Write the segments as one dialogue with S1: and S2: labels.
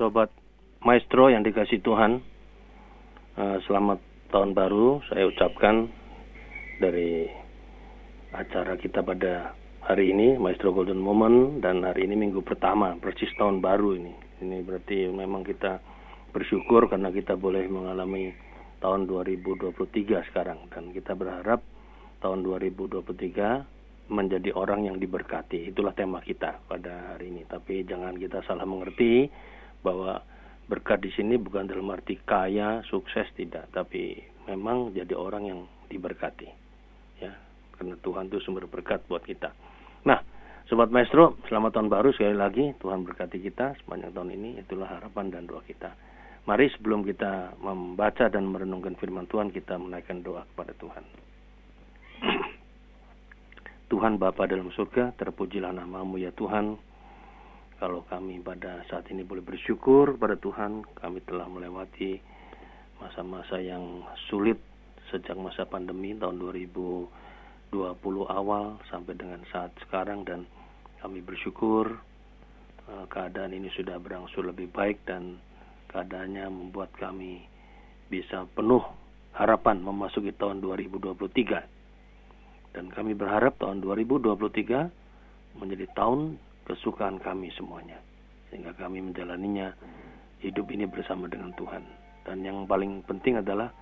S1: sobat maestro yang dikasih Tuhan, uh, selamat tahun baru saya ucapkan dari acara kita pada hari ini, Maestro Golden Moment, dan hari ini minggu pertama, persis tahun baru ini. Ini berarti memang kita bersyukur karena kita boleh mengalami tahun 2023 sekarang, dan kita berharap tahun 2023 menjadi orang yang diberkati. Itulah tema kita pada hari ini. Tapi jangan kita salah mengerti bahwa berkat di sini bukan dalam arti kaya, sukses tidak, tapi memang jadi orang yang diberkati. Ya, karena Tuhan itu sumber berkat buat kita. Nah, sobat maestro, selamat tahun baru sekali lagi. Tuhan berkati kita sepanjang tahun ini. Itulah harapan dan doa kita. Mari sebelum kita membaca dan merenungkan firman Tuhan, kita menaikkan doa kepada Tuhan. Tuhan Bapa dalam surga, terpujilah namamu ya Tuhan. Kalau kami pada saat ini boleh bersyukur pada Tuhan, kami telah melewati masa-masa yang sulit sejak masa pandemi tahun 2020 awal sampai dengan saat sekarang dan kami bersyukur uh, keadaan ini sudah berangsur lebih baik dan keadaannya membuat kami bisa penuh harapan memasuki tahun 2023 dan kami berharap tahun 2023 menjadi tahun kesukaan kami semuanya. Sehingga kami menjalaninya hidup ini bersama dengan Tuhan. Dan yang paling penting adalah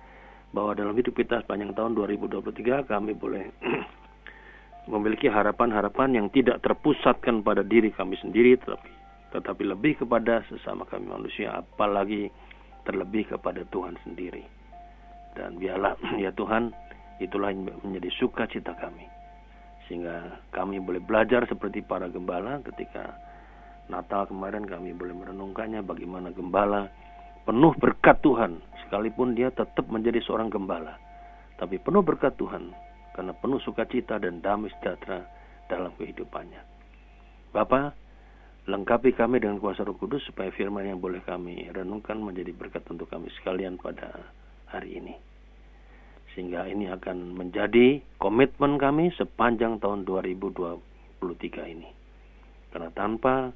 S1: bahwa dalam hidup kita sepanjang tahun 2023 kami boleh memiliki harapan-harapan yang tidak terpusatkan pada diri kami sendiri tetapi tetapi lebih kepada sesama kami manusia apalagi terlebih kepada Tuhan sendiri. Dan biarlah ya Tuhan itulah yang menjadi sukacita kami sehingga kami boleh belajar seperti para gembala. Ketika Natal kemarin kami boleh merenungkannya bagaimana gembala penuh berkat Tuhan sekalipun dia tetap menjadi seorang gembala. Tapi penuh berkat Tuhan karena penuh sukacita dan damai sejahtera dalam kehidupannya. Bapak, lengkapi kami dengan kuasa Roh Kudus supaya firman yang boleh kami renungkan menjadi berkat untuk kami sekalian pada hari ini sehingga ini akan menjadi komitmen kami sepanjang tahun 2023 ini. Karena tanpa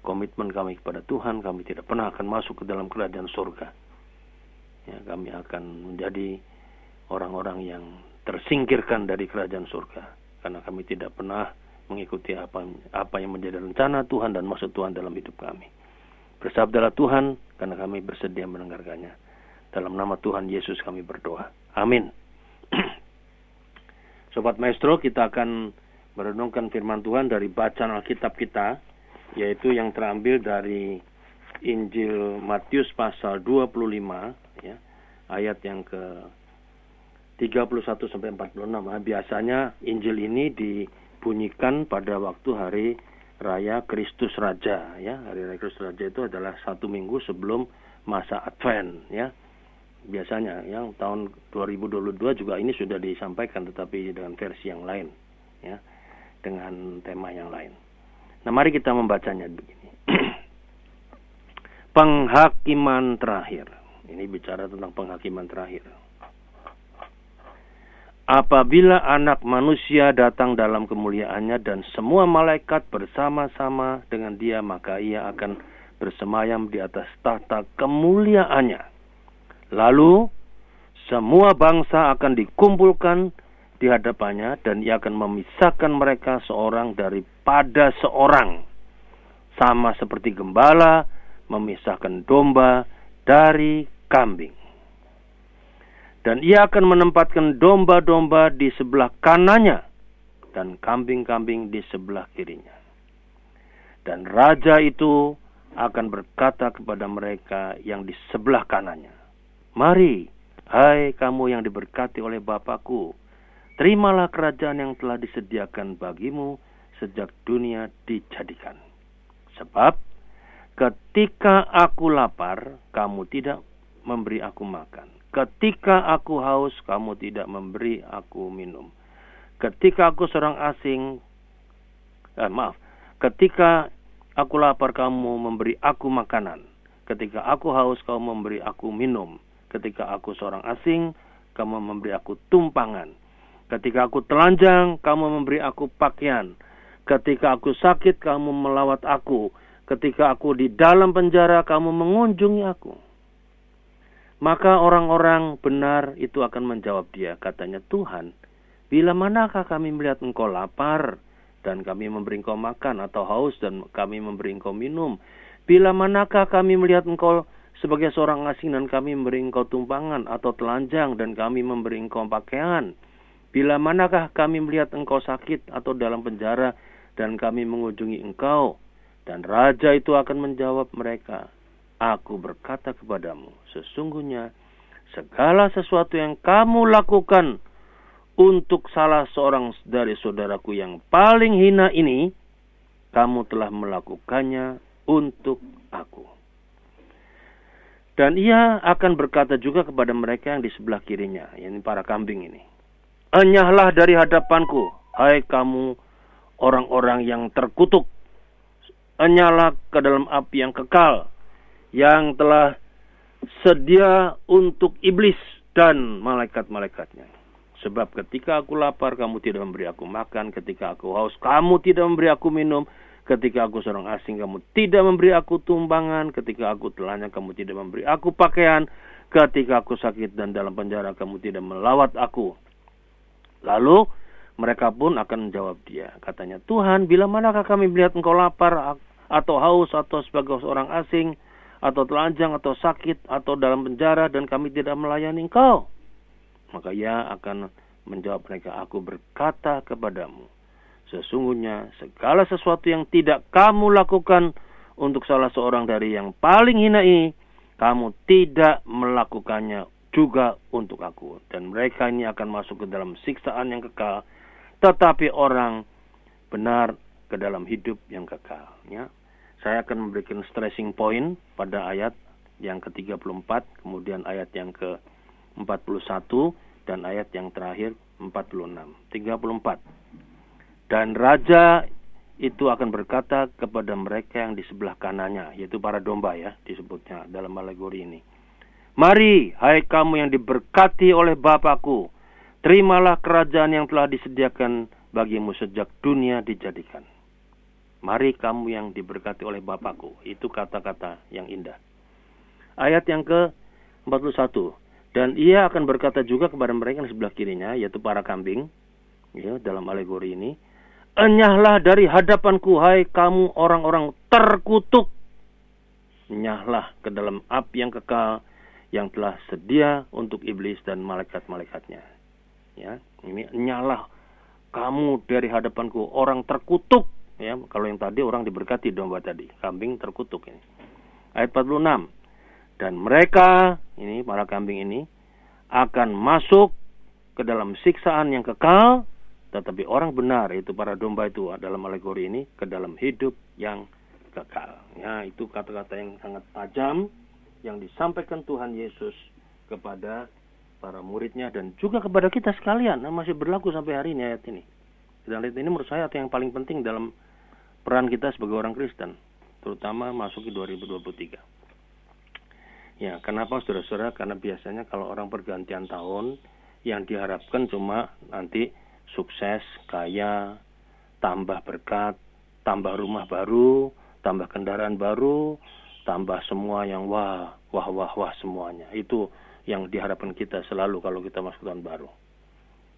S1: komitmen kami kepada Tuhan, kami tidak pernah akan masuk ke dalam kerajaan surga. Ya, kami akan menjadi orang-orang yang tersingkirkan dari kerajaan surga karena kami tidak pernah mengikuti apa apa yang menjadi rencana Tuhan dan maksud Tuhan dalam hidup kami. Bersabdalah Tuhan karena kami bersedia mendengarkannya. Dalam nama Tuhan Yesus kami berdoa. Amin. Sobat Maestro, kita akan merenungkan firman Tuhan dari bacaan Alkitab kita, yaitu yang terambil dari Injil Matius pasal 25, ya, ayat yang ke 31 sampai 46. Nah, biasanya Injil ini dibunyikan pada waktu hari Raya Kristus Raja, ya. Hari Raya Kristus Raja itu adalah satu minggu sebelum masa Advent, ya biasanya yang tahun 2022 juga ini sudah disampaikan tetapi dengan versi yang lain ya dengan tema yang lain. Nah, mari kita membacanya begini. penghakiman terakhir. Ini bicara tentang penghakiman terakhir. Apabila anak manusia datang dalam kemuliaannya dan semua malaikat bersama-sama dengan dia, maka ia akan bersemayam di atas tahta kemuliaannya Lalu semua bangsa akan dikumpulkan di hadapannya dan ia akan memisahkan mereka seorang daripada seorang. Sama seperti gembala memisahkan domba dari kambing. Dan ia akan menempatkan domba-domba di sebelah kanannya dan kambing-kambing di sebelah kirinya. Dan raja itu akan berkata kepada mereka yang di sebelah kanannya, Mari, hai kamu yang diberkati oleh Bapakku, terimalah kerajaan yang telah disediakan bagimu sejak dunia dijadikan. Sebab ketika aku lapar, kamu tidak memberi aku makan. Ketika aku haus, kamu tidak memberi aku minum. Ketika aku seorang asing, eh, maaf, ketika aku lapar, kamu memberi aku makanan. Ketika aku haus, kamu memberi aku minum Ketika aku seorang asing, kamu memberi aku tumpangan. Ketika aku telanjang, kamu memberi aku pakaian. Ketika aku sakit, kamu melawat aku. ketika aku di dalam penjara kamu mengunjungi aku. Maka orang-orang benar itu akan menjawab dia, katanya Tuhan, bila manakah kami melihat engkau lapar dan kami memberi engkau makan atau haus dan kami memberi engkau minum? Bila manakah kami melihat engkau sebagai seorang asing dan kami memberi engkau tumpangan atau telanjang dan kami memberi engkau pakaian? Bila manakah kami melihat engkau sakit atau dalam penjara dan kami mengunjungi engkau? Dan raja itu akan menjawab mereka, Aku berkata kepadamu, sesungguhnya segala sesuatu yang kamu lakukan untuk salah seorang dari saudaraku yang paling hina ini, kamu telah melakukannya untuk aku. Dan ia akan berkata juga kepada mereka yang di sebelah kirinya, yakni para kambing ini. Enyahlah dari hadapanku, hai kamu orang-orang yang terkutuk. Enyahlah ke dalam api yang kekal, yang telah sedia untuk iblis dan malaikat-malaikatnya. Sebab ketika aku lapar, kamu tidak memberi aku makan. Ketika aku haus, kamu tidak memberi aku minum. Ketika aku seorang asing, kamu tidak memberi aku tumbangan. Ketika aku telanjang, kamu tidak memberi aku pakaian. Ketika aku sakit dan dalam penjara, kamu tidak melawat aku. Lalu mereka pun akan menjawab dia. Katanya, Tuhan, bila manakah kami melihat engkau lapar atau haus atau sebagai seorang asing atau telanjang atau sakit atau dalam penjara dan kami tidak melayani engkau? Maka ia akan menjawab mereka, aku berkata kepadamu, Sesungguhnya segala sesuatu yang tidak kamu lakukan untuk salah seorang dari yang paling hina ini, kamu tidak melakukannya juga untuk aku. Dan mereka ini akan masuk ke dalam siksaan yang kekal, tetapi orang benar ke dalam hidup yang kekal. Ya. Saya akan memberikan stressing point pada ayat yang ke-34, kemudian ayat yang ke-41, dan ayat yang terakhir 46. 34. Dan raja itu akan berkata kepada mereka yang di sebelah kanannya, yaitu para domba ya, disebutnya dalam alegori ini. Mari, hai kamu yang diberkati oleh Bapakku, terimalah kerajaan yang telah disediakan bagimu sejak dunia dijadikan. Mari kamu yang diberkati oleh Bapakku. Itu kata-kata yang indah. Ayat yang ke-41. Dan ia akan berkata juga kepada mereka yang sebelah kirinya, yaitu para kambing, ya, dalam alegori ini, Enyahlah dari hadapanku, hai kamu orang-orang terkutuk. Enyahlah ke dalam api yang kekal yang telah sedia untuk iblis dan malaikat-malaikatnya. Ya, ini enyahlah kamu dari hadapanku orang terkutuk. Ya, kalau yang tadi orang diberkati domba tadi, kambing terkutuk ini. Ayat 46. Dan mereka, ini para kambing ini akan masuk ke dalam siksaan yang kekal tetapi orang benar itu para domba itu dalam alegori ini ke dalam hidup yang kekal. Ya, itu kata-kata yang sangat tajam yang disampaikan Tuhan Yesus kepada para muridnya dan juga kepada kita sekalian. Nah, masih berlaku sampai hari ini ayat ini. Dan ayat ini menurut saya yang paling penting dalam peran kita sebagai orang Kristen, terutama masuki 2023. Ya, kenapa saudara-saudara? Karena biasanya kalau orang pergantian tahun, yang diharapkan cuma nanti sukses, kaya, tambah berkat, tambah rumah baru, tambah kendaraan baru, tambah semua yang wah, wah, wah, wah semuanya. Itu yang diharapkan kita selalu kalau kita masuk tahun baru.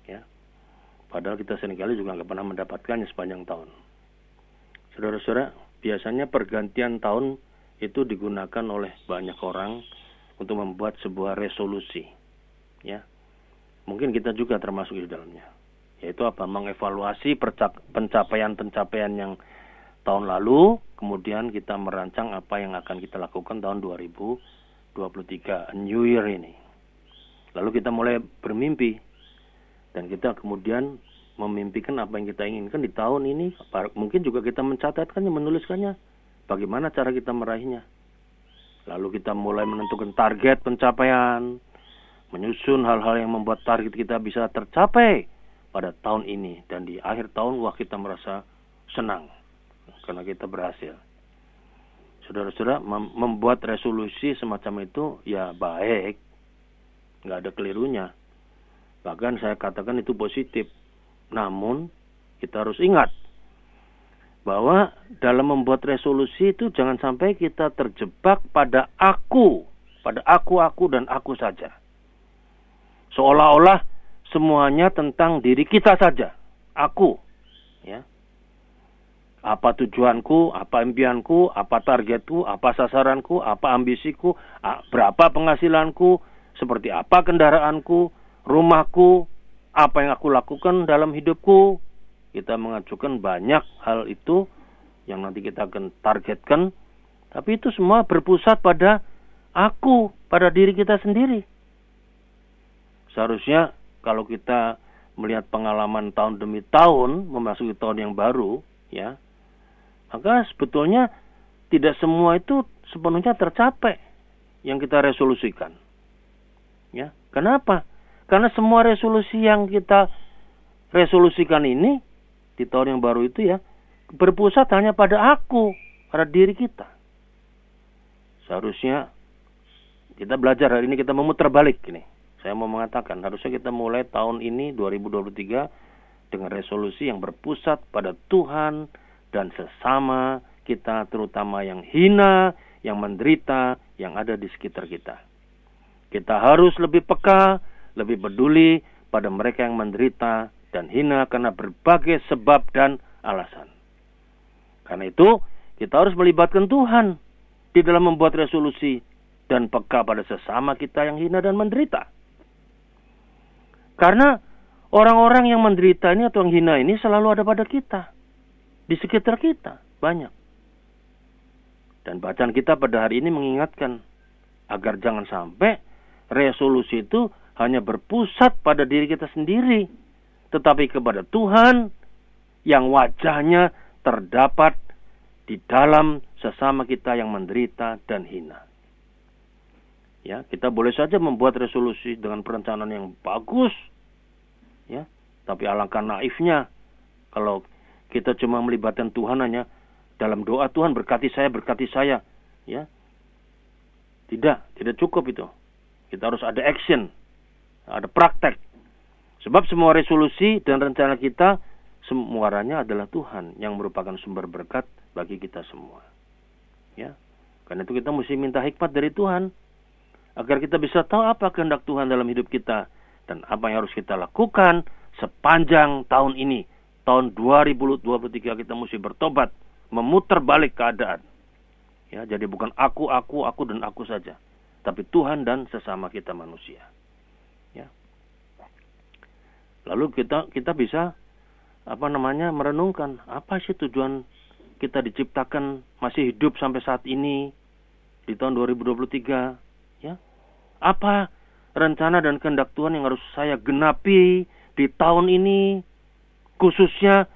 S1: Ya. Padahal kita sering kali juga nggak pernah mendapatkannya sepanjang tahun. Saudara-saudara, biasanya pergantian tahun itu digunakan oleh banyak orang untuk membuat sebuah resolusi. Ya. Mungkin kita juga termasuk di dalamnya yaitu apa? Mengevaluasi pencapaian-pencapaian yang tahun lalu kemudian kita merancang apa yang akan kita lakukan tahun 2023 New Year ini. Lalu kita mulai bermimpi dan kita kemudian memimpikan apa yang kita inginkan di tahun ini. Mungkin juga kita mencatatkannya menuliskannya bagaimana cara kita meraihnya. Lalu kita mulai menentukan target pencapaian menyusun hal-hal yang membuat target kita bisa tercapai pada tahun ini dan di akhir tahun wah kita merasa senang karena kita berhasil. Saudara-saudara membuat resolusi semacam itu ya baik, nggak ada kelirunya. Bahkan saya katakan itu positif. Namun kita harus ingat bahwa dalam membuat resolusi itu jangan sampai kita terjebak pada aku, pada aku, aku dan aku saja. Seolah-olah semuanya tentang diri kita saja, aku, ya. Apa tujuanku, apa impianku, apa targetku, apa sasaranku, apa ambisiku, berapa penghasilanku, seperti apa kendaraanku, rumahku, apa yang aku lakukan dalam hidupku, kita mengajukan banyak hal itu yang nanti kita akan targetkan, tapi itu semua berpusat pada aku, pada diri kita sendiri. Seharusnya kalau kita melihat pengalaman tahun demi tahun memasuki tahun yang baru, ya, maka sebetulnya tidak semua itu sepenuhnya tercapai yang kita resolusikan. Ya, kenapa? Karena semua resolusi yang kita resolusikan ini di tahun yang baru itu ya berpusat hanya pada aku, pada diri kita. Seharusnya kita belajar hari ini kita memutar balik ini. Saya mau mengatakan harusnya kita mulai tahun ini 2023 dengan resolusi yang berpusat pada Tuhan dan sesama kita terutama yang hina, yang menderita, yang ada di sekitar kita. Kita harus lebih peka, lebih peduli pada mereka yang menderita dan hina karena berbagai sebab dan alasan. Karena itu, kita harus melibatkan Tuhan di dalam membuat resolusi dan peka pada sesama kita yang hina dan menderita. Karena orang-orang yang menderita ini atau yang hina ini selalu ada pada kita. Di sekitar kita, banyak. Dan bacaan kita pada hari ini mengingatkan agar jangan sampai resolusi itu hanya berpusat pada diri kita sendiri tetapi kepada Tuhan yang wajahnya terdapat di dalam sesama kita yang menderita dan hina. Ya, kita boleh saja membuat resolusi dengan perencanaan yang bagus. Ya, tapi alangkah naifnya kalau kita cuma melibatkan Tuhan hanya dalam doa Tuhan berkati saya, berkati saya, ya. Tidak, tidak cukup itu. Kita harus ada action, ada praktek. Sebab semua resolusi dan rencana kita semuanya adalah Tuhan yang merupakan sumber berkat bagi kita semua. Ya. Karena itu kita mesti minta hikmat dari Tuhan agar kita bisa tahu apa kehendak Tuhan dalam hidup kita dan apa yang harus kita lakukan sepanjang tahun ini. Tahun 2023 kita mesti bertobat, memutar balik keadaan. Ya, jadi bukan aku, aku, aku dan aku saja, tapi Tuhan dan sesama kita manusia. Lalu kita kita bisa apa namanya merenungkan apa sih tujuan kita diciptakan masih hidup sampai saat ini di tahun 2023 ya. Apa rencana dan kehendak Tuhan yang harus saya genapi di tahun ini khususnya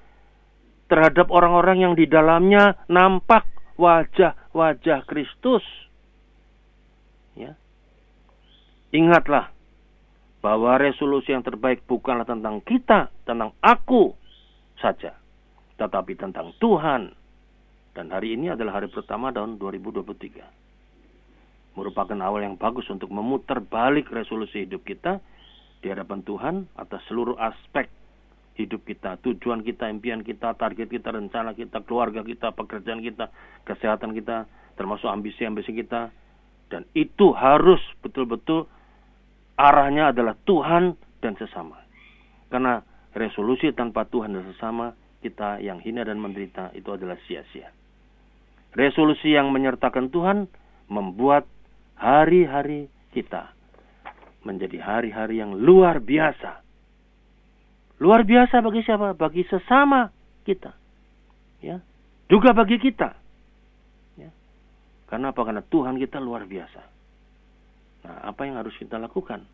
S1: terhadap orang-orang yang di dalamnya nampak wajah-wajah Kristus. Ya. Ingatlah bahwa resolusi yang terbaik bukanlah tentang kita, tentang aku saja, tetapi tentang Tuhan. Dan hari ini adalah hari pertama tahun 2023. Merupakan awal yang bagus untuk memutar balik resolusi hidup kita di hadapan Tuhan atas seluruh aspek hidup kita, tujuan kita, impian kita, target kita, rencana kita, keluarga kita, pekerjaan kita, kesehatan kita, termasuk ambisi-ambisi kita. Dan itu harus betul-betul arahnya adalah Tuhan dan sesama. Karena resolusi tanpa Tuhan dan sesama, kita yang hina dan menderita itu adalah sia-sia. Resolusi yang menyertakan Tuhan membuat hari-hari kita menjadi hari-hari yang luar biasa. Luar biasa bagi siapa? Bagi sesama kita. Ya. Juga bagi kita. Ya. Karena apa? Karena Tuhan kita luar biasa. Nah, apa yang harus kita lakukan?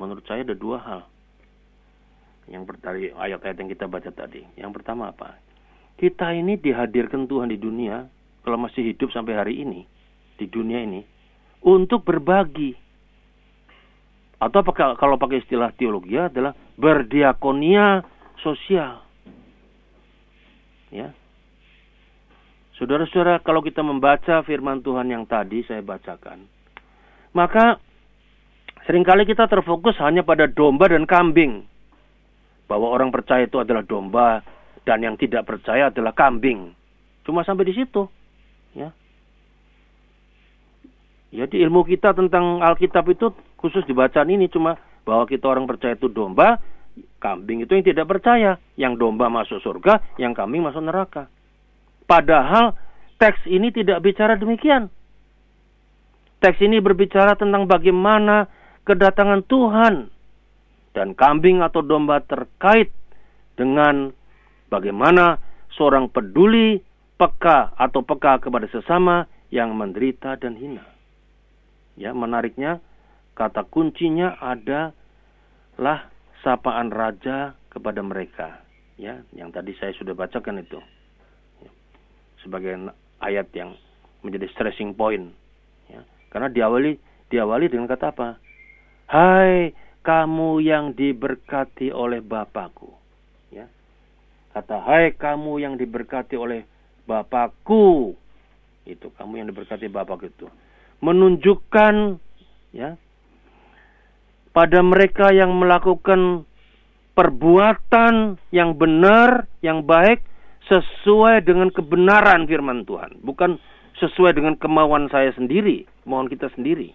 S1: Menurut saya ada dua hal. Yang dari ayat-ayat yang kita baca tadi. Yang pertama apa? Kita ini dihadirkan Tuhan di dunia, kalau masih hidup sampai hari ini, di dunia ini, untuk berbagi. Atau apa, kalau pakai istilah teologi adalah berdiakonia sosial. Ya. Saudara-saudara, kalau kita membaca firman Tuhan yang tadi saya bacakan, maka sering kali kita terfokus hanya pada domba dan kambing. Bahwa orang percaya itu adalah domba dan yang tidak percaya adalah kambing. Cuma sampai di situ. Ya. Jadi ilmu kita tentang Alkitab itu khusus dibacaan ini cuma bahwa kita orang percaya itu domba, kambing itu yang tidak percaya. Yang domba masuk surga, yang kambing masuk neraka. Padahal teks ini tidak bicara demikian. Teks ini berbicara tentang bagaimana kedatangan Tuhan dan kambing atau domba terkait dengan bagaimana seorang peduli, peka atau peka kepada sesama yang menderita dan hina. Ya, menariknya kata kuncinya adalah sapaan raja kepada mereka. Ya, yang tadi saya sudah bacakan itu. Ya, sebagai ayat yang menjadi stressing point. Ya, karena diawali diawali dengan kata apa? Hai kamu yang diberkati oleh Bapakku. Ya. Kata hai kamu yang diberkati oleh Bapakku. Itu kamu yang diberkati Bapak itu menunjukkan ya pada mereka yang melakukan perbuatan yang benar, yang baik sesuai dengan kebenaran firman Tuhan, bukan sesuai dengan kemauan saya sendiri, kemauan kita sendiri.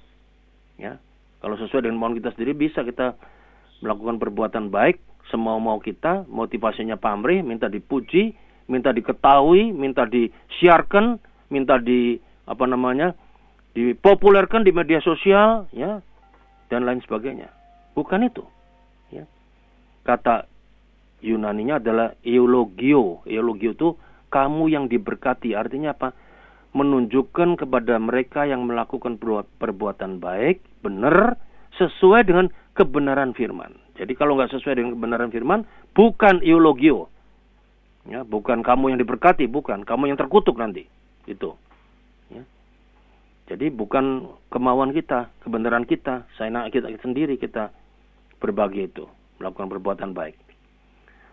S1: Ya. Kalau sesuai dengan kemauan kita sendiri bisa kita melakukan perbuatan baik semau-mau kita, motivasinya pamrih, minta dipuji, minta diketahui, minta disiarkan, minta di apa namanya? Dipopulerkan di media sosial ya dan lain sebagainya. Bukan itu. Ya. Kata Yunaninya adalah eulogio. Eulogio itu kamu yang diberkati. Artinya apa? Menunjukkan kepada mereka yang melakukan perbuatan baik, benar, sesuai dengan kebenaran firman. Jadi kalau nggak sesuai dengan kebenaran firman, bukan eulogio. Ya, bukan kamu yang diberkati, bukan. Kamu yang terkutuk nanti. Itu. Jadi bukan kemauan kita, kebenaran kita, saya kita sendiri kita berbagi itu, melakukan perbuatan baik.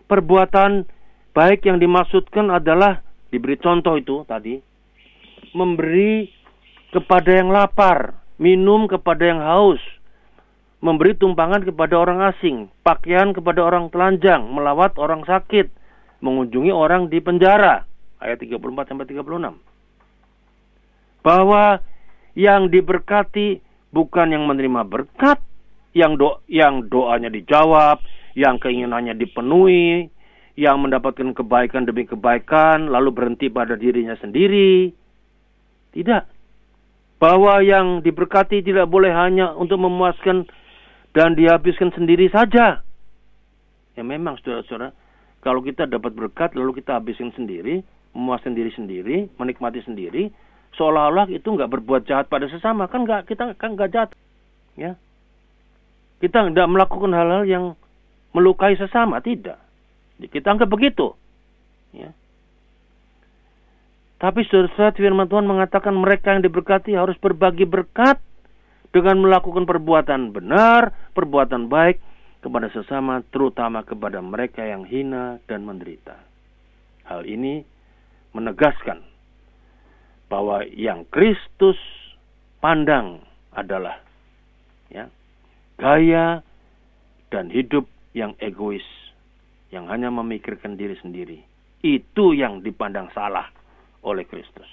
S1: Perbuatan baik yang dimaksudkan adalah diberi contoh itu tadi, memberi kepada yang lapar, minum kepada yang haus, memberi tumpangan kepada orang asing, pakaian kepada orang telanjang, melawat orang sakit, mengunjungi orang di penjara. Ayat 34 sampai 36. Bahwa yang diberkati bukan yang menerima berkat, yang do yang doanya dijawab, yang keinginannya dipenuhi, yang mendapatkan kebaikan demi kebaikan lalu berhenti pada dirinya sendiri. Tidak. Bahwa yang diberkati tidak boleh hanya untuk memuaskan dan dihabiskan sendiri saja. Ya memang saudara-saudara, kalau kita dapat berkat lalu kita habiskan sendiri, memuaskan diri sendiri, menikmati sendiri, seolah-olah itu nggak berbuat jahat pada sesama. Kan nggak kita kan nggak jahat. Ya. Kita nggak melakukan hal-hal yang melukai sesama. Tidak. Kita anggap begitu. Ya. Tapi saudara firman Tuhan mengatakan mereka yang diberkati harus berbagi berkat dengan melakukan perbuatan benar, perbuatan baik kepada sesama, terutama kepada mereka yang hina dan menderita. Hal ini menegaskan bahwa yang Kristus pandang adalah ya gaya dan hidup yang egois yang hanya memikirkan diri sendiri. Itu yang dipandang salah oleh Kristus.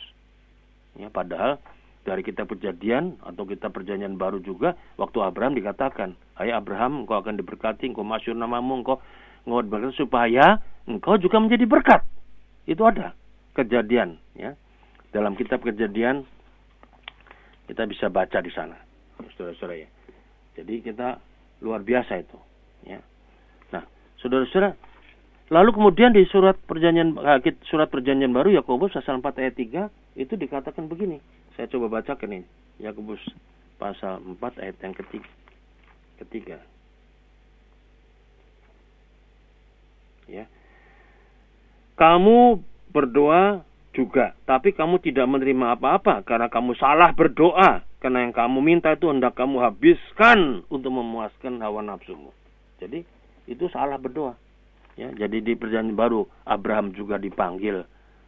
S1: Ya padahal dari kita perjanjian atau kita perjanjian baru juga waktu Abraham dikatakan Hai Abraham engkau akan diberkati engkau masyur namamu engkau engkau supaya engkau juga menjadi berkat. Itu ada kejadian ya dalam kitab kejadian kita bisa baca di sana, saudara-saudara ya. Jadi kita luar biasa itu, ya. Nah, saudara-saudara, lalu kemudian di surat perjanjian eh, surat perjanjian baru Yakobus pasal 4 ayat 3 itu dikatakan begini. Saya coba bacakan ini. Yakobus pasal 4 ayat yang ketiga. Ketiga. Ya. Kamu berdoa juga. Tapi kamu tidak menerima apa-apa karena kamu salah berdoa. Karena yang kamu minta itu hendak kamu habiskan untuk memuaskan hawa nafsumu. Jadi itu salah berdoa. Ya, jadi di perjanjian baru Abraham juga dipanggil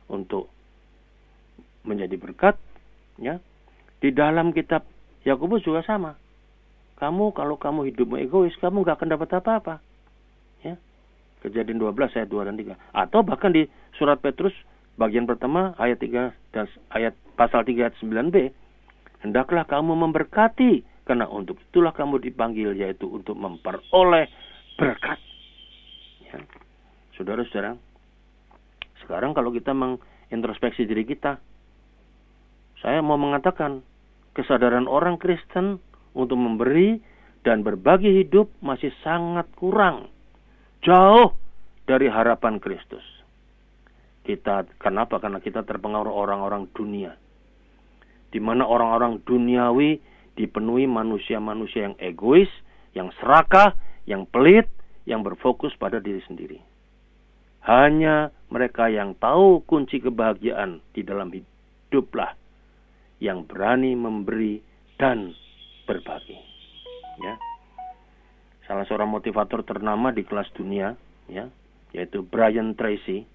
S1: untuk menjadi berkat. Ya, di dalam kitab Yakobus juga sama. Kamu kalau kamu hidupmu egois, kamu nggak akan dapat apa-apa. Ya, Kejadian 12 ayat 2 dan 3. Atau bahkan di surat Petrus bagian pertama ayat 3 dan ayat pasal 3 ayat 9b. Hendaklah kamu memberkati karena untuk itulah kamu dipanggil yaitu untuk memperoleh berkat. Ya. Saudara-saudara, sekarang kalau kita mengintrospeksi diri kita, saya mau mengatakan kesadaran orang Kristen untuk memberi dan berbagi hidup masih sangat kurang. Jauh dari harapan Kristus. Kita kenapa? Karena kita terpengaruh orang-orang dunia. Di mana orang-orang duniawi dipenuhi manusia-manusia yang egois, yang serakah, yang pelit, yang berfokus pada diri sendiri. Hanya mereka yang tahu kunci kebahagiaan di dalam hiduplah yang berani memberi dan berbagi. Ya. Salah seorang motivator ternama di kelas dunia, ya, yaitu Brian Tracy,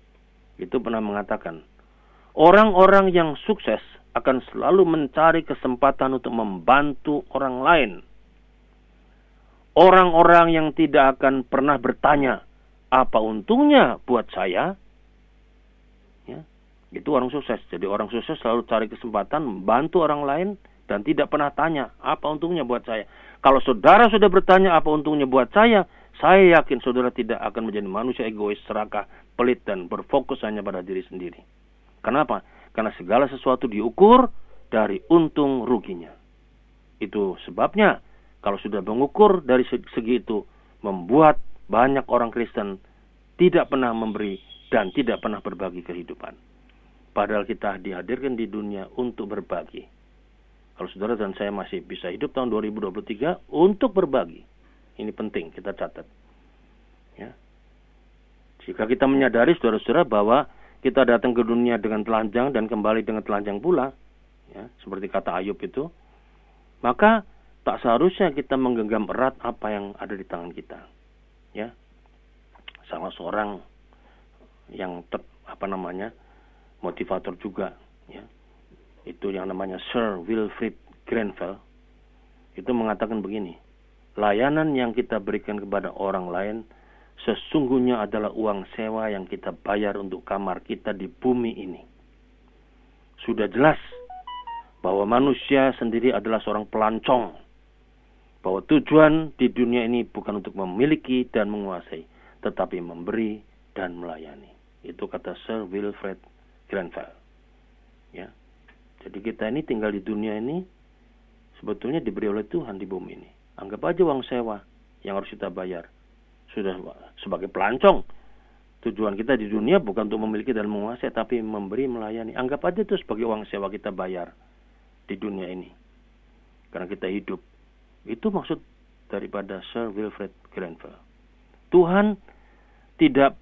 S1: itu pernah mengatakan, orang-orang yang sukses akan selalu mencari kesempatan untuk membantu orang lain. Orang-orang yang tidak akan pernah bertanya, apa untungnya buat saya? Ya, itu orang sukses. Jadi orang sukses selalu cari kesempatan membantu orang lain dan tidak pernah tanya, apa untungnya buat saya. Kalau saudara sudah bertanya apa untungnya buat saya, saya yakin saudara tidak akan menjadi manusia egois, serakah, pelit, dan berfokus hanya pada diri sendiri. Kenapa? Karena segala sesuatu diukur dari untung ruginya. Itu sebabnya kalau sudah mengukur dari segi itu, membuat banyak orang Kristen tidak pernah memberi dan tidak pernah berbagi kehidupan. Padahal kita dihadirkan di dunia untuk berbagi. Kalau saudara dan saya masih bisa hidup tahun 2023 untuk berbagi ini penting kita catat. Ya. Jika kita menyadari saudara-saudara bahwa kita datang ke dunia dengan telanjang dan kembali dengan telanjang pula, ya, seperti kata Ayub itu, maka tak seharusnya kita menggenggam erat apa yang ada di tangan kita. Ya. Salah seorang yang ter, apa namanya motivator juga, ya. Itu yang namanya Sir Wilfrid Grenfell itu mengatakan begini, Layanan yang kita berikan kepada orang lain sesungguhnya adalah uang sewa yang kita bayar untuk kamar kita di bumi ini. Sudah jelas bahwa manusia sendiri adalah seorang pelancong. Bahwa tujuan di dunia ini bukan untuk memiliki dan menguasai, tetapi memberi dan melayani. Itu kata Sir Wilfred Grenfell. Ya. Jadi kita ini tinggal di dunia ini sebetulnya diberi oleh Tuhan di bumi ini. Anggap aja uang sewa yang harus kita bayar. Sudah sebagai pelancong. Tujuan kita di dunia bukan untuk memiliki dan menguasai, tapi memberi, melayani. Anggap aja itu sebagai uang sewa kita bayar di dunia ini. Karena kita hidup. Itu maksud daripada Sir Wilfred Grenfell. Tuhan tidak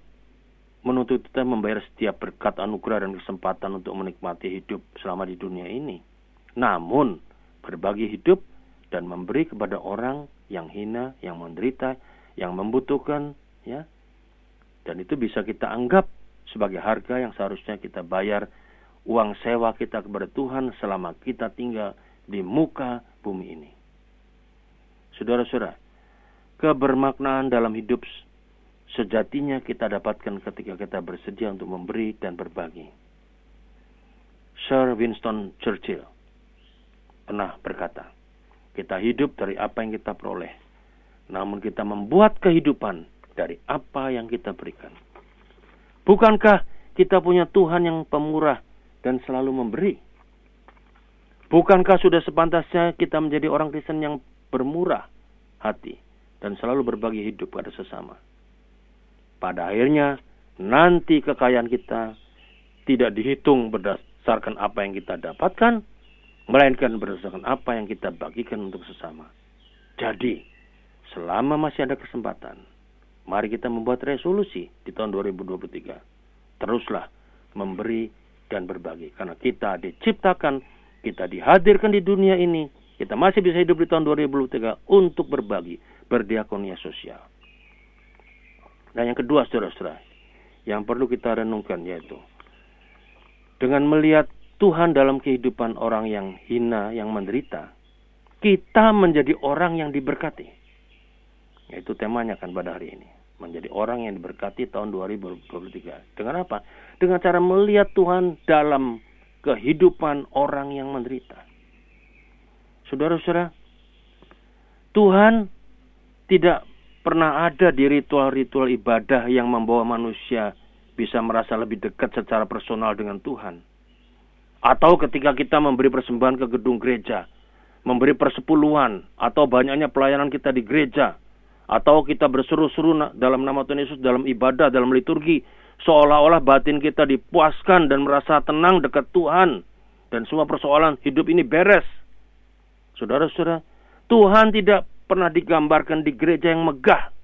S1: menuntut kita membayar setiap berkat anugerah dan kesempatan untuk menikmati hidup selama di dunia ini. Namun, berbagi hidup dan memberi kepada orang yang hina, yang menderita, yang membutuhkan, ya. Dan itu bisa kita anggap sebagai harga yang seharusnya kita bayar uang sewa kita kepada Tuhan selama kita tinggal di muka bumi ini. Saudara-saudara, kebermaknaan dalam hidup sejatinya kita dapatkan ketika kita bersedia untuk memberi dan berbagi. Sir Winston Churchill pernah berkata, kita hidup dari apa yang kita peroleh. Namun kita membuat kehidupan dari apa yang kita berikan. Bukankah kita punya Tuhan yang pemurah dan selalu memberi? Bukankah sudah sepantasnya kita menjadi orang Kristen yang bermurah hati dan selalu berbagi hidup pada sesama? Pada akhirnya, nanti kekayaan kita tidak dihitung berdasarkan apa yang kita dapatkan, melainkan berdasarkan apa yang kita bagikan untuk sesama. Jadi, selama masih ada kesempatan, mari kita membuat resolusi di tahun 2023. Teruslah memberi dan berbagi karena kita diciptakan, kita dihadirkan di dunia ini, kita masih bisa hidup di tahun 2023 untuk berbagi, berdiakonia sosial. Dan yang kedua, saudara-saudara, yang perlu kita renungkan yaitu dengan melihat Tuhan dalam kehidupan orang yang hina, yang menderita, kita menjadi orang yang diberkati. Itu temanya kan pada hari ini. menjadi orang yang diberkati tahun 2023. Dengan apa? Dengan cara melihat Tuhan dalam kehidupan orang yang menderita. Saudara-saudara, Tuhan tidak pernah ada di ritual-ritual ibadah yang membawa manusia bisa merasa lebih dekat secara personal dengan Tuhan. Atau ketika kita memberi persembahan ke gedung gereja, memberi persepuluhan, atau banyaknya pelayanan kita di gereja, atau kita berseru-seru dalam nama Tuhan Yesus dalam ibadah, dalam liturgi, seolah-olah batin kita dipuaskan dan merasa tenang dekat Tuhan, dan semua persoalan hidup ini beres. Saudara-saudara, Tuhan tidak pernah digambarkan di gereja yang megah,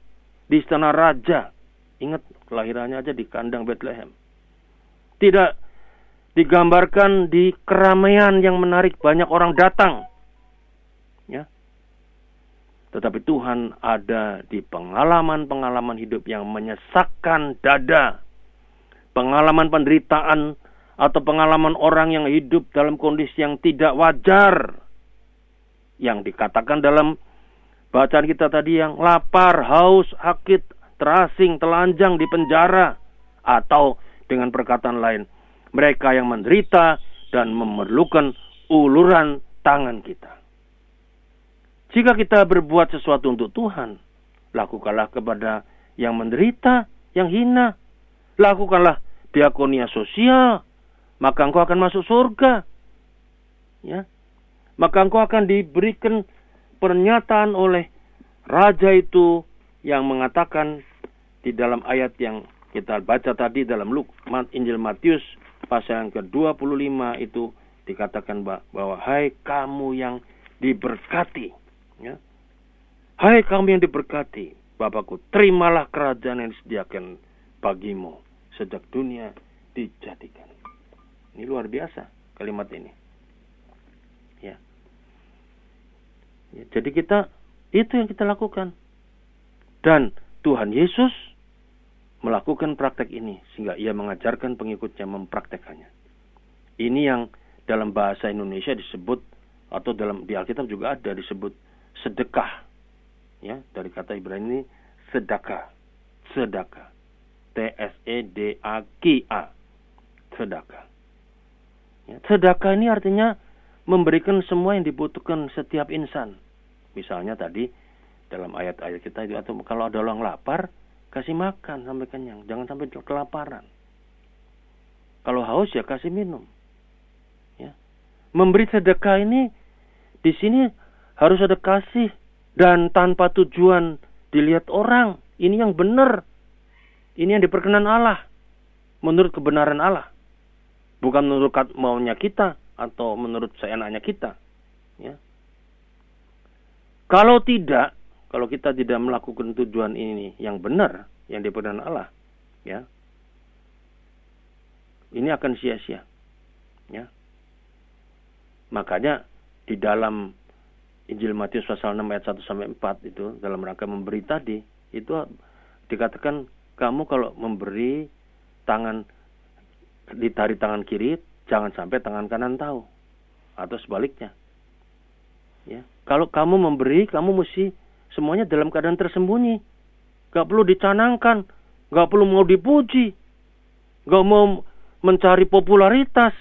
S1: di istana raja. Ingat kelahirannya aja di kandang Bethlehem. Tidak digambarkan di keramaian yang menarik banyak orang datang. Ya. Tetapi Tuhan ada di pengalaman-pengalaman hidup yang menyesakkan dada. Pengalaman penderitaan atau pengalaman orang yang hidup dalam kondisi yang tidak wajar. Yang dikatakan dalam bacaan kita tadi yang lapar, haus, sakit, terasing, telanjang di penjara. Atau dengan perkataan lain, mereka yang menderita dan memerlukan uluran tangan kita. Jika kita berbuat sesuatu untuk Tuhan, lakukanlah kepada yang menderita, yang hina. Lakukanlah diakonia sosial, maka engkau akan masuk surga. Ya. Maka engkau akan diberikan pernyataan oleh raja itu yang mengatakan di dalam ayat yang kita baca tadi dalam Injil Matius pasal yang ke-25 itu dikatakan bahwa hai kamu yang diberkati ya. Hai kamu yang diberkati Bapakku terimalah kerajaan yang disediakan bagimu sejak dunia dijadikan. Ini luar biasa kalimat ini. Ya. ya jadi kita itu yang kita lakukan. Dan Tuhan Yesus melakukan praktek ini sehingga ia mengajarkan pengikutnya mempraktekannya. Ini yang dalam bahasa Indonesia disebut atau dalam di Alkitab juga ada disebut sedekah. Ya, dari kata Ibrani ini sedekah. Sedekah. T S E D A K A. Sedekah. Ya, sedekah ini artinya memberikan semua yang dibutuhkan setiap insan. Misalnya tadi dalam ayat-ayat kita itu atau kalau ada orang lapar, kasih makan sampai kenyang, jangan sampai kelaparan. Kalau haus ya kasih minum. Ya. Memberi sedekah ini di sini harus ada kasih dan tanpa tujuan dilihat orang. Ini yang benar. Ini yang diperkenan Allah. Menurut kebenaran Allah. Bukan menurut maunya kita atau menurut seenaknya kita. Ya. Kalau tidak, kalau kita tidak melakukan tujuan ini yang benar, yang diperkenan Allah, ya, ini akan sia-sia. Ya. Makanya di dalam Injil Matius pasal 6 ayat 1 sampai 4 itu dalam rangka memberi tadi itu dikatakan kamu kalau memberi tangan ditarik tangan kiri jangan sampai tangan kanan tahu atau sebaliknya. Ya. Kalau kamu memberi kamu mesti Semuanya dalam keadaan tersembunyi. Gak perlu dicanangkan. Gak perlu mau dipuji. Gak mau mencari popularitas.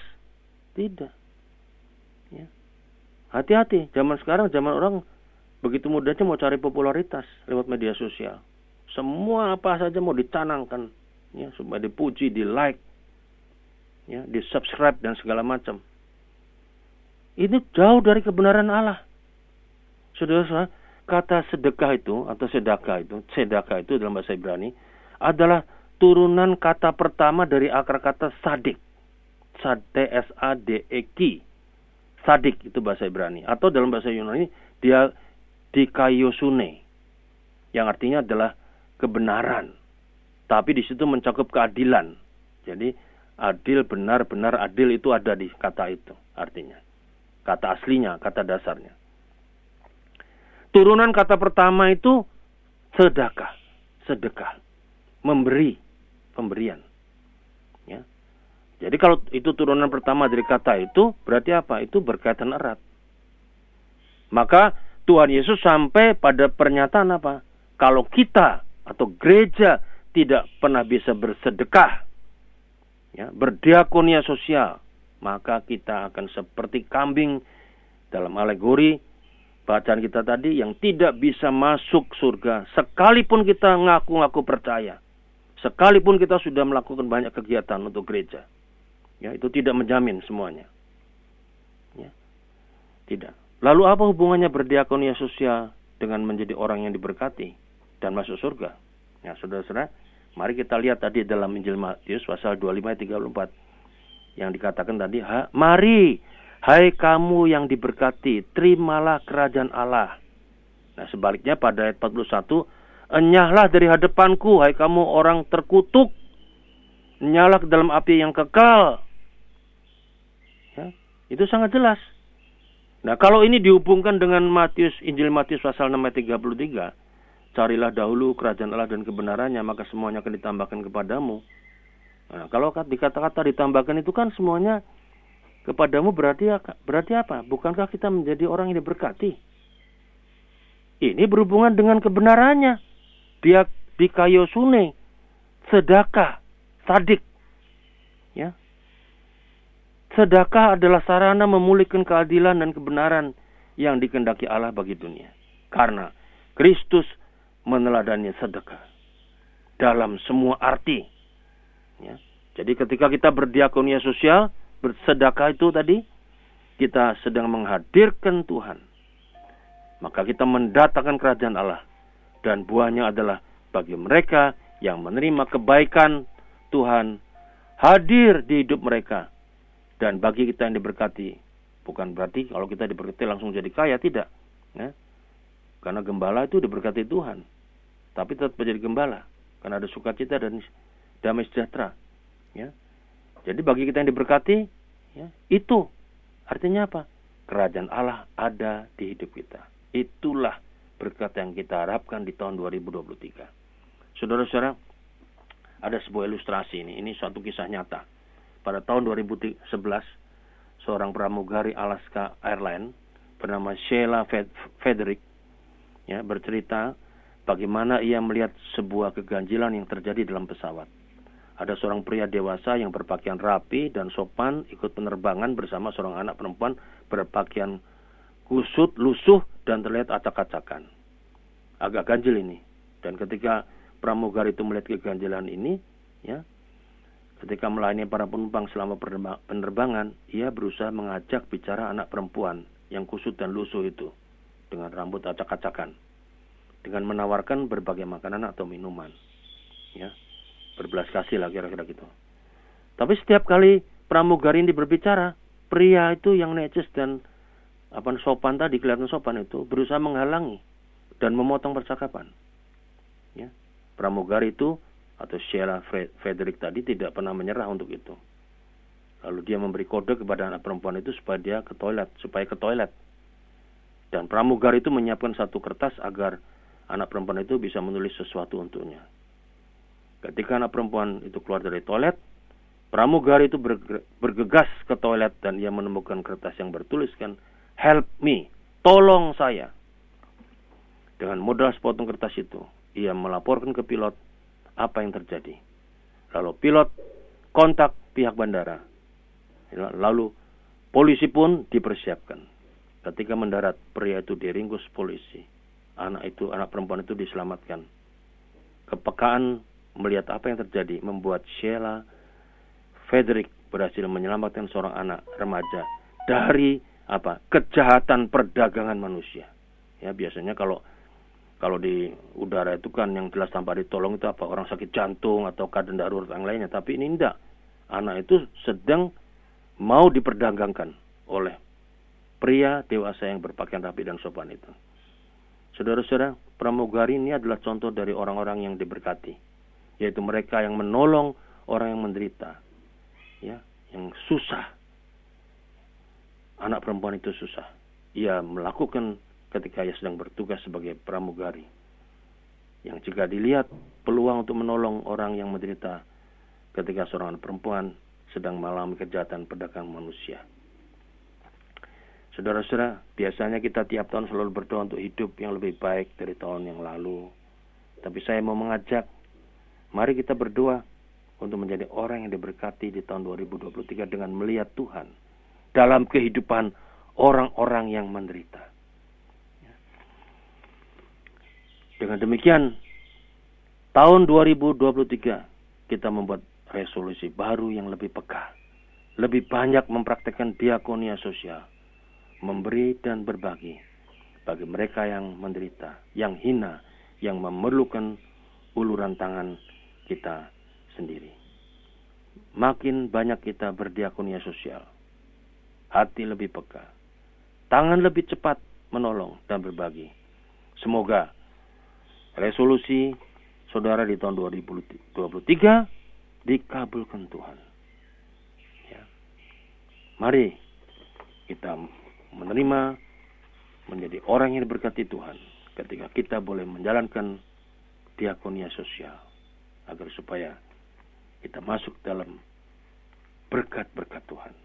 S1: Tidak. Ya. Hati-hati. Zaman sekarang, zaman orang begitu mudahnya mau cari popularitas lewat media sosial. Semua apa saja mau dicanangkan. Ya, supaya dipuji, di like, ya, di subscribe dan segala macam. Ini jauh dari kebenaran Allah. Saudara-saudara, kata sedekah itu atau sedekah itu, sedekah itu dalam bahasa Ibrani adalah turunan kata pertama dari akar kata sadik. T S A D E K. Sadik itu bahasa Ibrani atau dalam bahasa Yunani dia dikayosune yang artinya adalah kebenaran. Tapi di situ mencakup keadilan. Jadi adil, benar, benar, adil itu ada di kata itu artinya. Kata aslinya, kata dasarnya. Turunan kata pertama itu sedekah, sedekah, memberi, pemberian. Ya. Jadi kalau itu turunan pertama dari kata itu, berarti apa? Itu berkaitan erat. Maka Tuhan Yesus sampai pada pernyataan apa? Kalau kita atau gereja tidak pernah bisa bersedekah, ya, berdiakonia sosial, maka kita akan seperti kambing dalam alegori bacaan kita tadi yang tidak bisa masuk surga sekalipun kita ngaku-ngaku percaya. Sekalipun kita sudah melakukan banyak kegiatan untuk gereja. Ya, itu tidak menjamin semuanya. Ya. Tidak. Lalu apa hubungannya berdiakonia sosial dengan menjadi orang yang diberkati dan masuk surga? Ya, saudara-saudara, mari kita lihat tadi dalam Injil Matius pasal 25 ayat 34 yang dikatakan tadi, mari hai kamu yang diberkati, terimalah kerajaan Allah. Nah, sebaliknya pada ayat 41, enyahlah dari hadapanku, hai kamu orang terkutuk, nyala ke dalam api yang kekal. Ya, itu sangat jelas. Nah, kalau ini dihubungkan dengan Matius Injil Matius pasal 6 ayat 33, carilah dahulu kerajaan Allah dan kebenarannya, maka semuanya akan ditambahkan kepadamu. Nah, kalau dikata-kata ditambahkan itu kan semuanya kepadamu berarti berarti apa? Bukankah kita menjadi orang yang diberkati? Ini berhubungan dengan kebenarannya. Biak bikayosune, sedekah, sadik. Ya, Sedekah adalah sarana memulihkan keadilan dan kebenaran yang dikendaki Allah bagi dunia. Karena Kristus meneladani sedekah dalam semua arti. Ya. Jadi ketika kita berdiakonia sosial, bersedekah itu tadi, kita sedang menghadirkan Tuhan. Maka kita mendatangkan kerajaan Allah. Dan buahnya adalah bagi mereka yang menerima kebaikan Tuhan hadir di hidup mereka dan bagi kita yang diberkati, bukan berarti kalau kita diberkati langsung jadi kaya, tidak. Ya. Karena gembala itu diberkati Tuhan. Tapi tetap menjadi gembala. Karena ada sukacita dan damai sejahtera. Ya. Jadi bagi kita yang diberkati, ya, itu artinya apa? Kerajaan Allah ada di hidup kita. Itulah berkat yang kita harapkan di tahun 2023. Saudara-saudara, ada sebuah ilustrasi ini. Ini suatu kisah nyata pada tahun 2011 seorang pramugari Alaska Airlines bernama Sheila Frederick ya bercerita bagaimana ia melihat sebuah keganjilan yang terjadi dalam pesawat. Ada seorang pria dewasa yang berpakaian rapi dan sopan ikut penerbangan bersama seorang anak perempuan berpakaian kusut, lusuh dan terlihat acak-acakan. Agak ganjil ini. Dan ketika pramugari itu melihat keganjilan ini, ya, Ketika melayani para penumpang selama penerbangan, ia berusaha mengajak bicara anak perempuan yang kusut dan lusuh itu dengan rambut acak-acakan. Dengan menawarkan berbagai makanan atau minuman. Ya, berbelas kasih lah kira-kira gitu. Tapi setiap kali pramugari ini berbicara, pria itu yang necis dan apa sopan tadi kelihatan sopan itu berusaha menghalangi dan memotong percakapan. Ya, pramugari itu atau Sheila Frederick tadi tidak pernah menyerah untuk itu. Lalu dia memberi kode kepada anak perempuan itu supaya dia ke toilet, supaya ke toilet. Dan pramugari itu menyiapkan satu kertas agar anak perempuan itu bisa menulis sesuatu untuknya. Ketika anak perempuan itu keluar dari toilet, pramugari itu bergegas ke toilet dan ia menemukan kertas yang bertuliskan help me, tolong saya. Dengan modal sepotong kertas itu, ia melaporkan ke pilot apa yang terjadi. Lalu pilot kontak pihak bandara. Lalu polisi pun dipersiapkan. Ketika mendarat, pria itu diringkus polisi. Anak itu, anak perempuan itu diselamatkan. Kepekaan melihat apa yang terjadi membuat Sheila Frederick berhasil menyelamatkan seorang anak remaja dari apa? Kejahatan perdagangan manusia. Ya biasanya kalau kalau di udara itu kan yang jelas tanpa ditolong itu apa? Orang sakit jantung atau keadaan darurat yang lainnya. Tapi ini tidak anak itu sedang mau diperdagangkan oleh pria dewasa yang berpakaian rapi dan sopan itu. Saudara-saudara pramugari ini adalah contoh dari orang-orang yang diberkati yaitu mereka yang menolong orang yang menderita ya yang susah anak perempuan itu susah ia melakukan ketika ia sedang bertugas sebagai pramugari. Yang jika dilihat peluang untuk menolong orang yang menderita ketika seorang perempuan sedang mengalami kejahatan pedagang manusia. Saudara-saudara, biasanya kita tiap tahun selalu berdoa untuk hidup yang lebih baik dari tahun yang lalu. Tapi saya mau mengajak, mari kita berdoa untuk menjadi orang yang diberkati di tahun 2023 dengan melihat Tuhan dalam kehidupan orang-orang yang menderita. Dengan demikian, tahun 2023 kita membuat resolusi baru yang lebih peka, lebih banyak mempraktekkan diakonia sosial, memberi dan berbagi bagi mereka yang menderita, yang hina, yang memerlukan uluran tangan kita sendiri. Makin banyak kita berdiakonia sosial, hati lebih peka, tangan lebih cepat menolong dan berbagi. Semoga resolusi saudara di tahun 2023 dikabulkan Tuhan. Ya. Mari kita menerima menjadi orang yang diberkati Tuhan ketika kita boleh menjalankan diakonia sosial agar supaya kita masuk dalam berkat-berkat Tuhan.